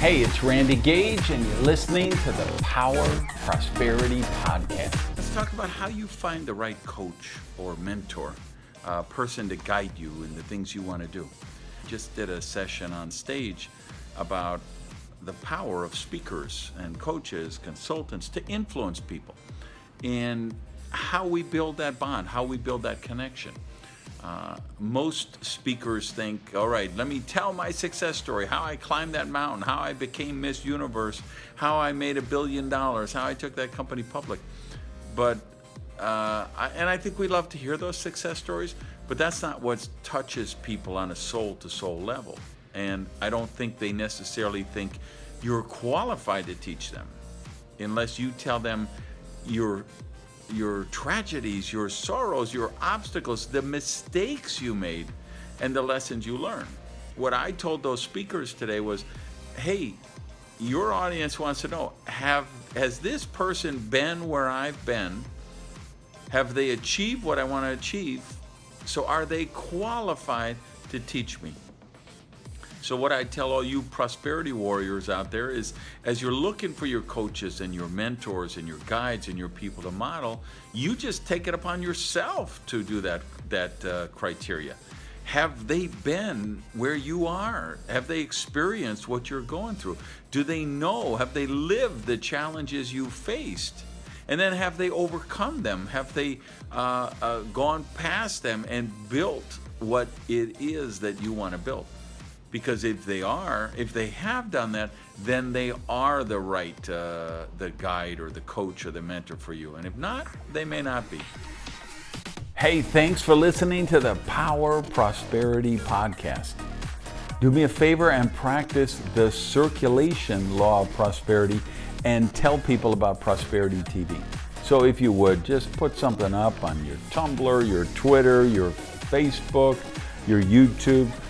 Hey, it's Randy Gage, and you're listening to the Power Prosperity Podcast. Let's talk about how you find the right coach or mentor, a person to guide you in the things you want to do. Just did a session on stage about the power of speakers and coaches, consultants to influence people and how we build that bond, how we build that connection. Uh, most speakers think, all right, let me tell my success story, how I climbed that mountain, how I became Miss Universe, how I made a billion dollars, how I took that company public. But, uh, I, and I think we love to hear those success stories, but that's not what touches people on a soul to soul level. And I don't think they necessarily think you're qualified to teach them unless you tell them your your tragedies, your sorrows, your obstacles, the mistakes you made, and the lessons you learned. What I told those speakers today was, "Hey, your audience wants to know: Have has this person been where I've been? Have they achieved what I want to achieve? So are they qualified to teach me?" So, what I tell all you prosperity warriors out there is as you're looking for your coaches and your mentors and your guides and your people to model, you just take it upon yourself to do that, that uh, criteria. Have they been where you are? Have they experienced what you're going through? Do they know? Have they lived the challenges you faced? And then have they overcome them? Have they uh, uh, gone past them and built what it is that you want to build? Because if they are if they have done that then they are the right uh, the guide or the coach or the mentor for you. And if not they may not be. Hey thanks for listening to the power prosperity podcast. Do me a favor and practice the circulation law of prosperity and tell people about prosperity tv so if you would just put something up on your tumblr your twitter your facebook your youtube